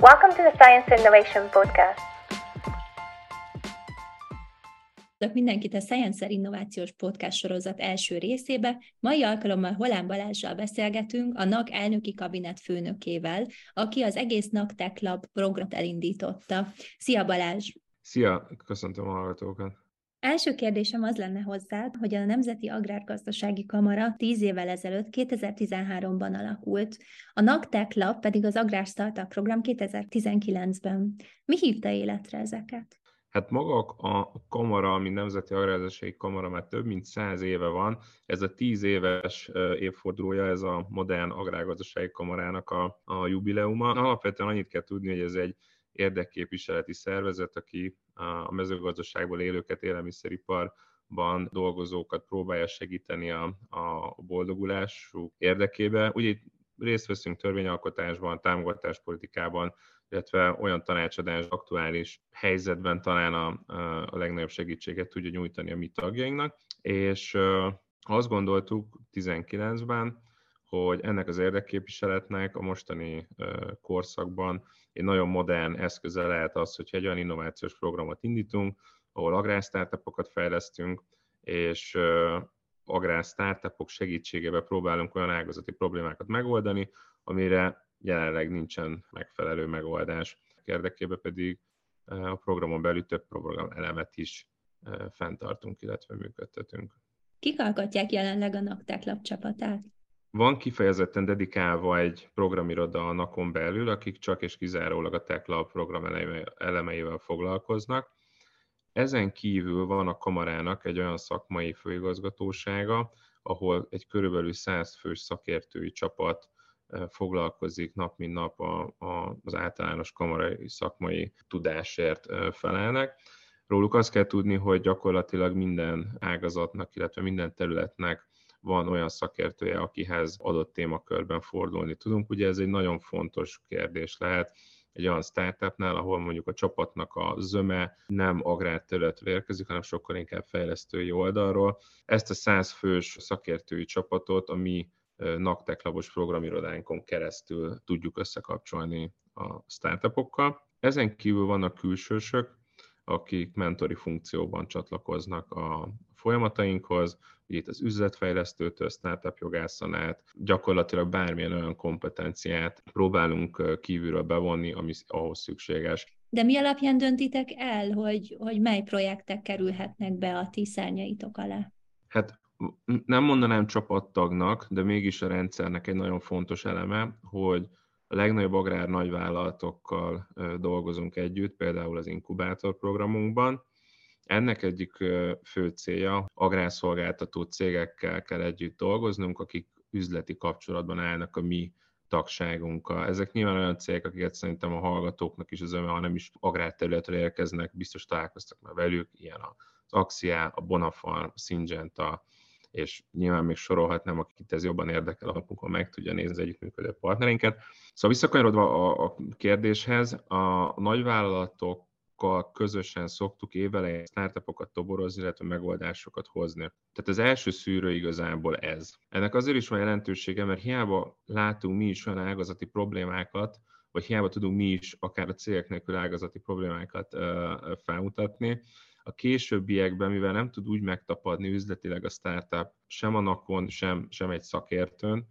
Welcome to the Science Innovation Podcast. mindenkit a Science Innovációs Podcast sorozat első részébe. Mai alkalommal Holán Balázsral beszélgetünk, a NAK elnöki kabinet főnökével, aki az egész NAK Tech Lab programot elindította. Szia Balázs! Szia, köszöntöm a hallgatókat! Első kérdésem az lenne hozzád, hogy a Nemzeti Agrárgazdasági Kamara 10 évvel ezelőtt, 2013-ban alakult, a NAGTEC Lab pedig az Agrár Startup Program 2019-ben. Mi hívta életre ezeket? Hát maga a kamara, ami Nemzeti Agrárgazdasági Kamara már több mint száz éve van, ez a tíz éves évfordulója, ez a modern agrárgazdasági kamarának a, a jubileuma. Alapvetően annyit kell tudni, hogy ez egy érdekképviseleti szervezet, aki a mezőgazdaságból élőket, élelmiszeriparban dolgozókat próbálja segíteni a, a boldogulásuk érdekébe. Ugye itt részt veszünk törvényalkotásban, támogatáspolitikában, illetve olyan tanácsadás aktuális helyzetben talán a, a legnagyobb segítséget tudja nyújtani a mi tagjainknak, és azt gondoltuk 19-ben, hogy ennek az érdekképviseletnek a mostani korszakban egy nagyon modern eszköze lehet az, hogy egy olyan innovációs programot indítunk, ahol agrársztártapokat fejlesztünk, és agrár startupok segítségével próbálunk olyan ágazati problémákat megoldani, amire jelenleg nincsen megfelelő megoldás. Érdekében pedig a programon belül több program elemet is fenntartunk, illetve működtetünk. Kik alkotják jelenleg a Naktek csapatát? Van kifejezetten dedikálva egy programiroda a NAKon belül, akik csak és kizárólag a TechLab program elemeivel foglalkoznak. Ezen kívül van a kamarának egy olyan szakmai főigazgatósága, ahol egy körülbelül 100 fős szakértői csapat eh, foglalkozik nap mint nap a, a, az általános kamarai szakmai tudásért eh, felelnek. Róluk azt kell tudni, hogy gyakorlatilag minden ágazatnak, illetve minden területnek van olyan szakértője, akihez adott témakörben fordulni tudunk. Ugye ez egy nagyon fontos kérdés lehet egy olyan startupnál, ahol mondjuk a csapatnak a zöme nem agrárterületről érkezik, hanem sokkal inkább fejlesztői oldalról. Ezt a 100 fős szakértői csapatot a mi NACTEC labos programirodánkon keresztül tudjuk összekapcsolni a startupokkal. Ezen kívül vannak külsősök, akik mentori funkcióban csatlakoznak a folyamatainkhoz, itt az üzletfejlesztőtől, startup jogászon át, gyakorlatilag bármilyen olyan kompetenciát próbálunk kívülről bevonni, ami ahhoz szükséges. De mi alapján döntitek el, hogy, hogy mely projektek kerülhetnek be a ti szárnyaitok alá? Hát nem mondanám csapattagnak, de mégis a rendszernek egy nagyon fontos eleme, hogy a legnagyobb agrár nagyvállalatokkal dolgozunk együtt, például az inkubátor programunkban, ennek egyik fő célja, agrárszolgáltató cégekkel kell együtt dolgoznunk, akik üzleti kapcsolatban állnak a mi tagságunkkal. Ezek nyilván olyan cégek, akiket szerintem a hallgatóknak is az öme, ha nem is agrárterületre érkeznek, biztos találkoztak már velük, ilyen az Axia, a Bonafarm, a Syngenta, és nyilván még sorolhatnám, akit ez jobban érdekel, alapunkon meg tudja nézni az együttműködő partnerinket. Szóval visszakanyarodva a kérdéshez, a nagyvállalatok startupokkal közösen szoktuk évelején startupokat toborozni, illetve megoldásokat hozni. Tehát az első szűrő igazából ez. Ennek azért is van jelentősége, mert hiába látunk mi is olyan ágazati problémákat, vagy hiába tudunk mi is akár a cégek nélkül ágazati problémákat felmutatni, a későbbiekben, mivel nem tud úgy megtapadni üzletileg a startup sem a nakon, sem, sem egy szakértőn,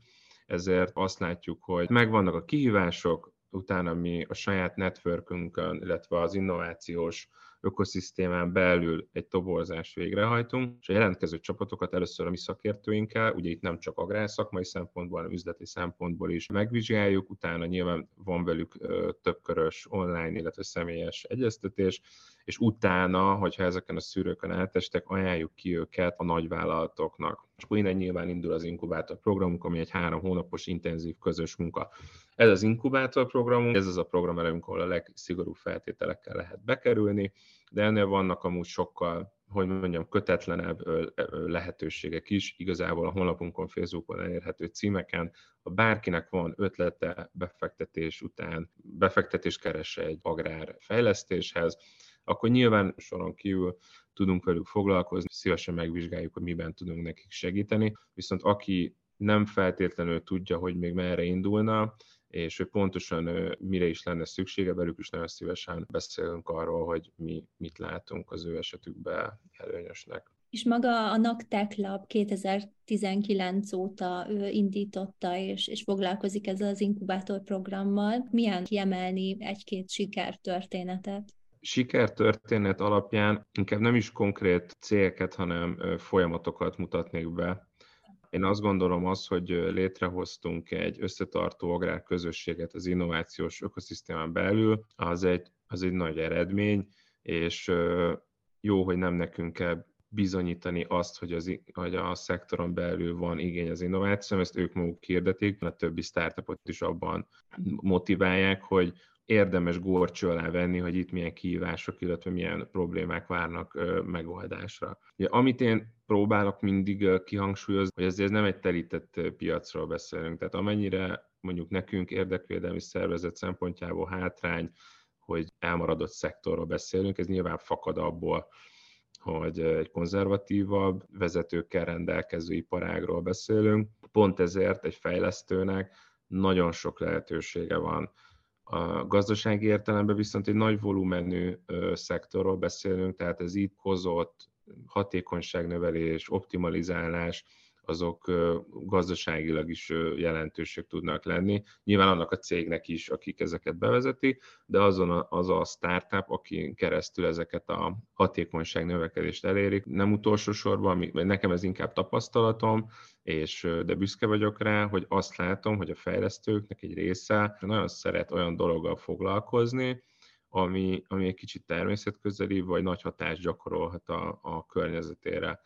ezért azt látjuk, hogy megvannak a kihívások, utána mi a saját networkünkön, illetve az innovációs ökoszisztémán belül egy toborzást végrehajtunk, és a jelentkező csapatokat először a mi szakértőinkkel, ugye itt nem csak agrárszakmai szempontból, hanem üzleti szempontból is megvizsgáljuk, utána nyilván van velük többkörös online, illetve személyes egyeztetés, és utána, hogyha ezeken a szűrőkön eltestek, ajánljuk ki őket a nagyvállalatoknak. És akkor innen nyilván indul az inkubátor programunk, ami egy három hónapos intenzív közös munka. Ez az inkubátor programunk, ez az a program ahol a legszigorúbb feltételekkel lehet bekerülni, de ennél vannak amúgy sokkal hogy mondjam, kötetlenebb lehetőségek is, igazából a honlapunkon, Facebookon elérhető címeken. Ha bárkinek van ötlete befektetés után, befektetés keresse egy agrár fejlesztéshez, akkor nyilván soron kívül tudunk velük foglalkozni, szívesen megvizsgáljuk, hogy miben tudunk nekik segíteni, viszont aki nem feltétlenül tudja, hogy még merre indulna, és hogy pontosan mire is lenne szüksége, velük is nagyon szívesen beszélünk arról, hogy mi mit látunk az ő esetükben előnyösnek. És maga a NACTEC Lab 2019 óta indította és, és foglalkozik ezzel az inkubátor programmal. Milyen kiemelni egy-két sikertörténetet? Sikertörténet alapján inkább nem is konkrét céleket, hanem folyamatokat mutatnék be. Én azt gondolom az, hogy létrehoztunk egy összetartó agrárközösséget az innovációs ökoszisztémán belül, az egy, az egy nagy eredmény, és jó, hogy nem nekünk kell bizonyítani azt, hogy, az, hogy a szektoron belül van igény az innováció, ezt ők maguk hirdetik, a többi startupot is abban motiválják, hogy érdemes górcső alá venni, hogy itt milyen kihívások, illetve milyen problémák várnak megoldásra. Ugye, amit én próbálok mindig kihangsúlyozni, hogy ezért nem egy telített piacról beszélünk, tehát amennyire mondjuk nekünk érdekvédelmi szervezet szempontjából hátrány, hogy elmaradott szektorról beszélünk, ez nyilván fakad abból, hogy egy konzervatívabb vezetőkkel rendelkező iparágról beszélünk. Pont ezért egy fejlesztőnek nagyon sok lehetősége van. A gazdasági értelemben viszont egy nagy volumenű szektorról beszélünk, tehát ez itt hozott hatékonyságnövelés, optimalizálás, azok gazdaságilag is jelentősek tudnak lenni. Nyilván annak a cégnek is, akik ezeket bevezeti, de azon az a startup, aki keresztül ezeket a hatékonyság növekedést elérik. Nem utolsó sorban, nekem ez inkább tapasztalatom, és de büszke vagyok rá, hogy azt látom, hogy a fejlesztőknek egy része nagyon szeret olyan dologgal foglalkozni, ami, ami egy kicsit természetközeli, vagy nagy hatást gyakorolhat a, a környezetére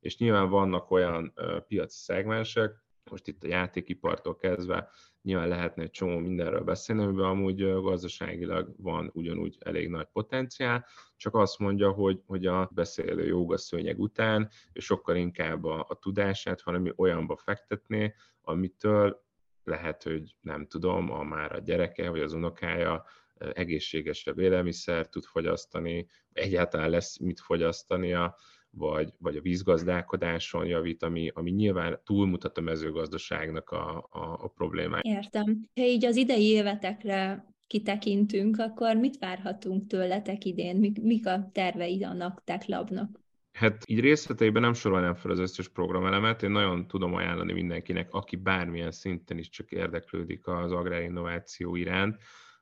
és nyilván vannak olyan piaci szegmensek, most itt a játékipartól kezdve nyilván lehetne egy csomó mindenről beszélni, amiben amúgy gazdaságilag van ugyanúgy elég nagy potenciál, csak azt mondja, hogy, hogy a beszélő jogaszőnyeg után és sokkal inkább a, a tudását valami olyanba fektetné, amitől lehet, hogy nem tudom, a már a gyereke vagy az unokája egészségesebb élelmiszer tud fogyasztani, egyáltalán lesz mit fogyasztania, vagy, vagy a vízgazdálkodáson javít, ami, ami nyilván túlmutat a mezőgazdaságnak a, a, a problémája. Értem. Ha így az idei évetekre kitekintünk, akkor mit várhatunk tőletek idén? Mik, mik a tervei a NAKTEK labnak? Hát így részleteiben nem sorolnám fel az összes programelemet, én nagyon tudom ajánlani mindenkinek, aki bármilyen szinten is csak érdeklődik az agrárinnováció iránt,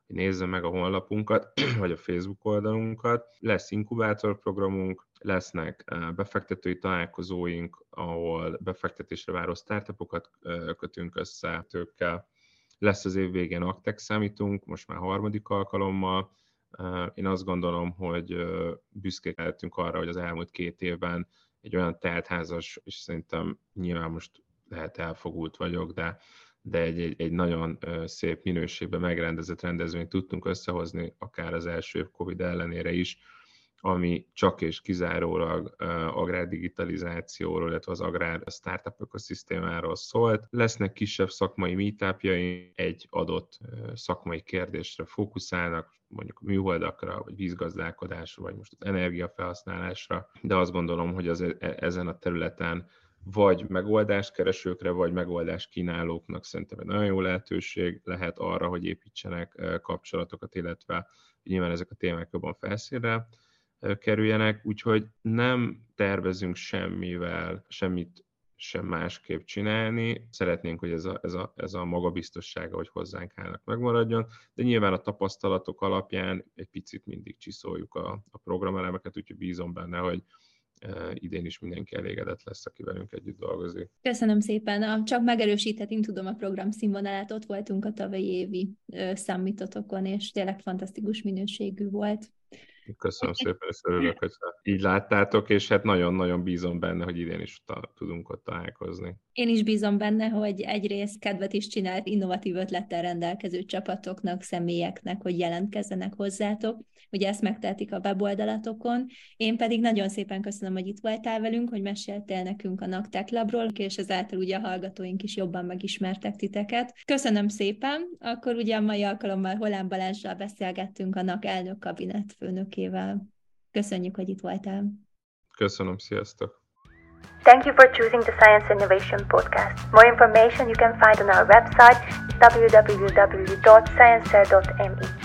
hogy nézze meg a honlapunkat, vagy a Facebook oldalunkat. Lesz inkubátorprogramunk, lesznek befektetői találkozóink, ahol befektetésre váró startupokat kötünk össze tőkkel. Lesz az év végén Actex számítunk, most már harmadik alkalommal. Én azt gondolom, hogy büszkék lehetünk arra, hogy az elmúlt két évben egy olyan teltházas, és szerintem nyilván most lehet elfogult vagyok, de de egy, egy, egy nagyon szép minőségben megrendezett rendezvényt tudtunk összehozni, akár az első Covid ellenére is, ami csak és kizárólag agrárdigitalizációról, illetve az agrár startup ökoszisztémáról szólt. Lesznek kisebb szakmai meetupjai, egy adott szakmai kérdésre fókuszálnak, mondjuk műholdakra, vagy vízgazdálkodásra, vagy most az energiafelhasználásra, de azt gondolom, hogy az, e, ezen a területen vagy megoldást keresőkre, vagy megoldást kínálóknak szerintem egy nagyon jó lehetőség lehet arra, hogy építsenek kapcsolatokat, illetve nyilván ezek a témák jobban felszínre kerüljenek, úgyhogy nem tervezünk semmivel, semmit sem másképp csinálni. Szeretnénk, hogy ez a, ez a, ez a magabiztossága, hogy hozzánk állnak, megmaradjon, de nyilván a tapasztalatok alapján egy picit mindig csiszoljuk a, a programelemeket, úgyhogy bízom benne, hogy idén is mindenki elégedett lesz, aki velünk együtt dolgozik. Köszönöm szépen. Csak megerősíthetünk, tudom a program színvonalát, ott voltunk a tavalyi évi számítotokon, és tényleg fantasztikus minőségű volt. Köszönöm szépen, és örülök, hogy így láttátok, és hát nagyon-nagyon bízom benne, hogy idén is tudunk ott találkozni. Én is bízom benne, hogy egyrészt kedvet is csinált innovatív ötlettel rendelkező csapatoknak, személyeknek, hogy jelentkezzenek hozzátok. Ugye ezt megtehetik a weboldalatokon. Én pedig nagyon szépen köszönöm, hogy itt voltál velünk, hogy meséltél nekünk a Naktek Labról, és ezáltal ugye a hallgatóink is jobban megismertek titeket. Köszönöm szépen. Akkor ugye a mai alkalommal Holán Balázsral beszélgettünk a NAK elnök kabinet főnökével. Köszönjük, hogy itt voltál. Köszönöm, sziasztok! Thank you for choosing the Science Innovation Podcast. More information you can find on our website www.sciencer.me.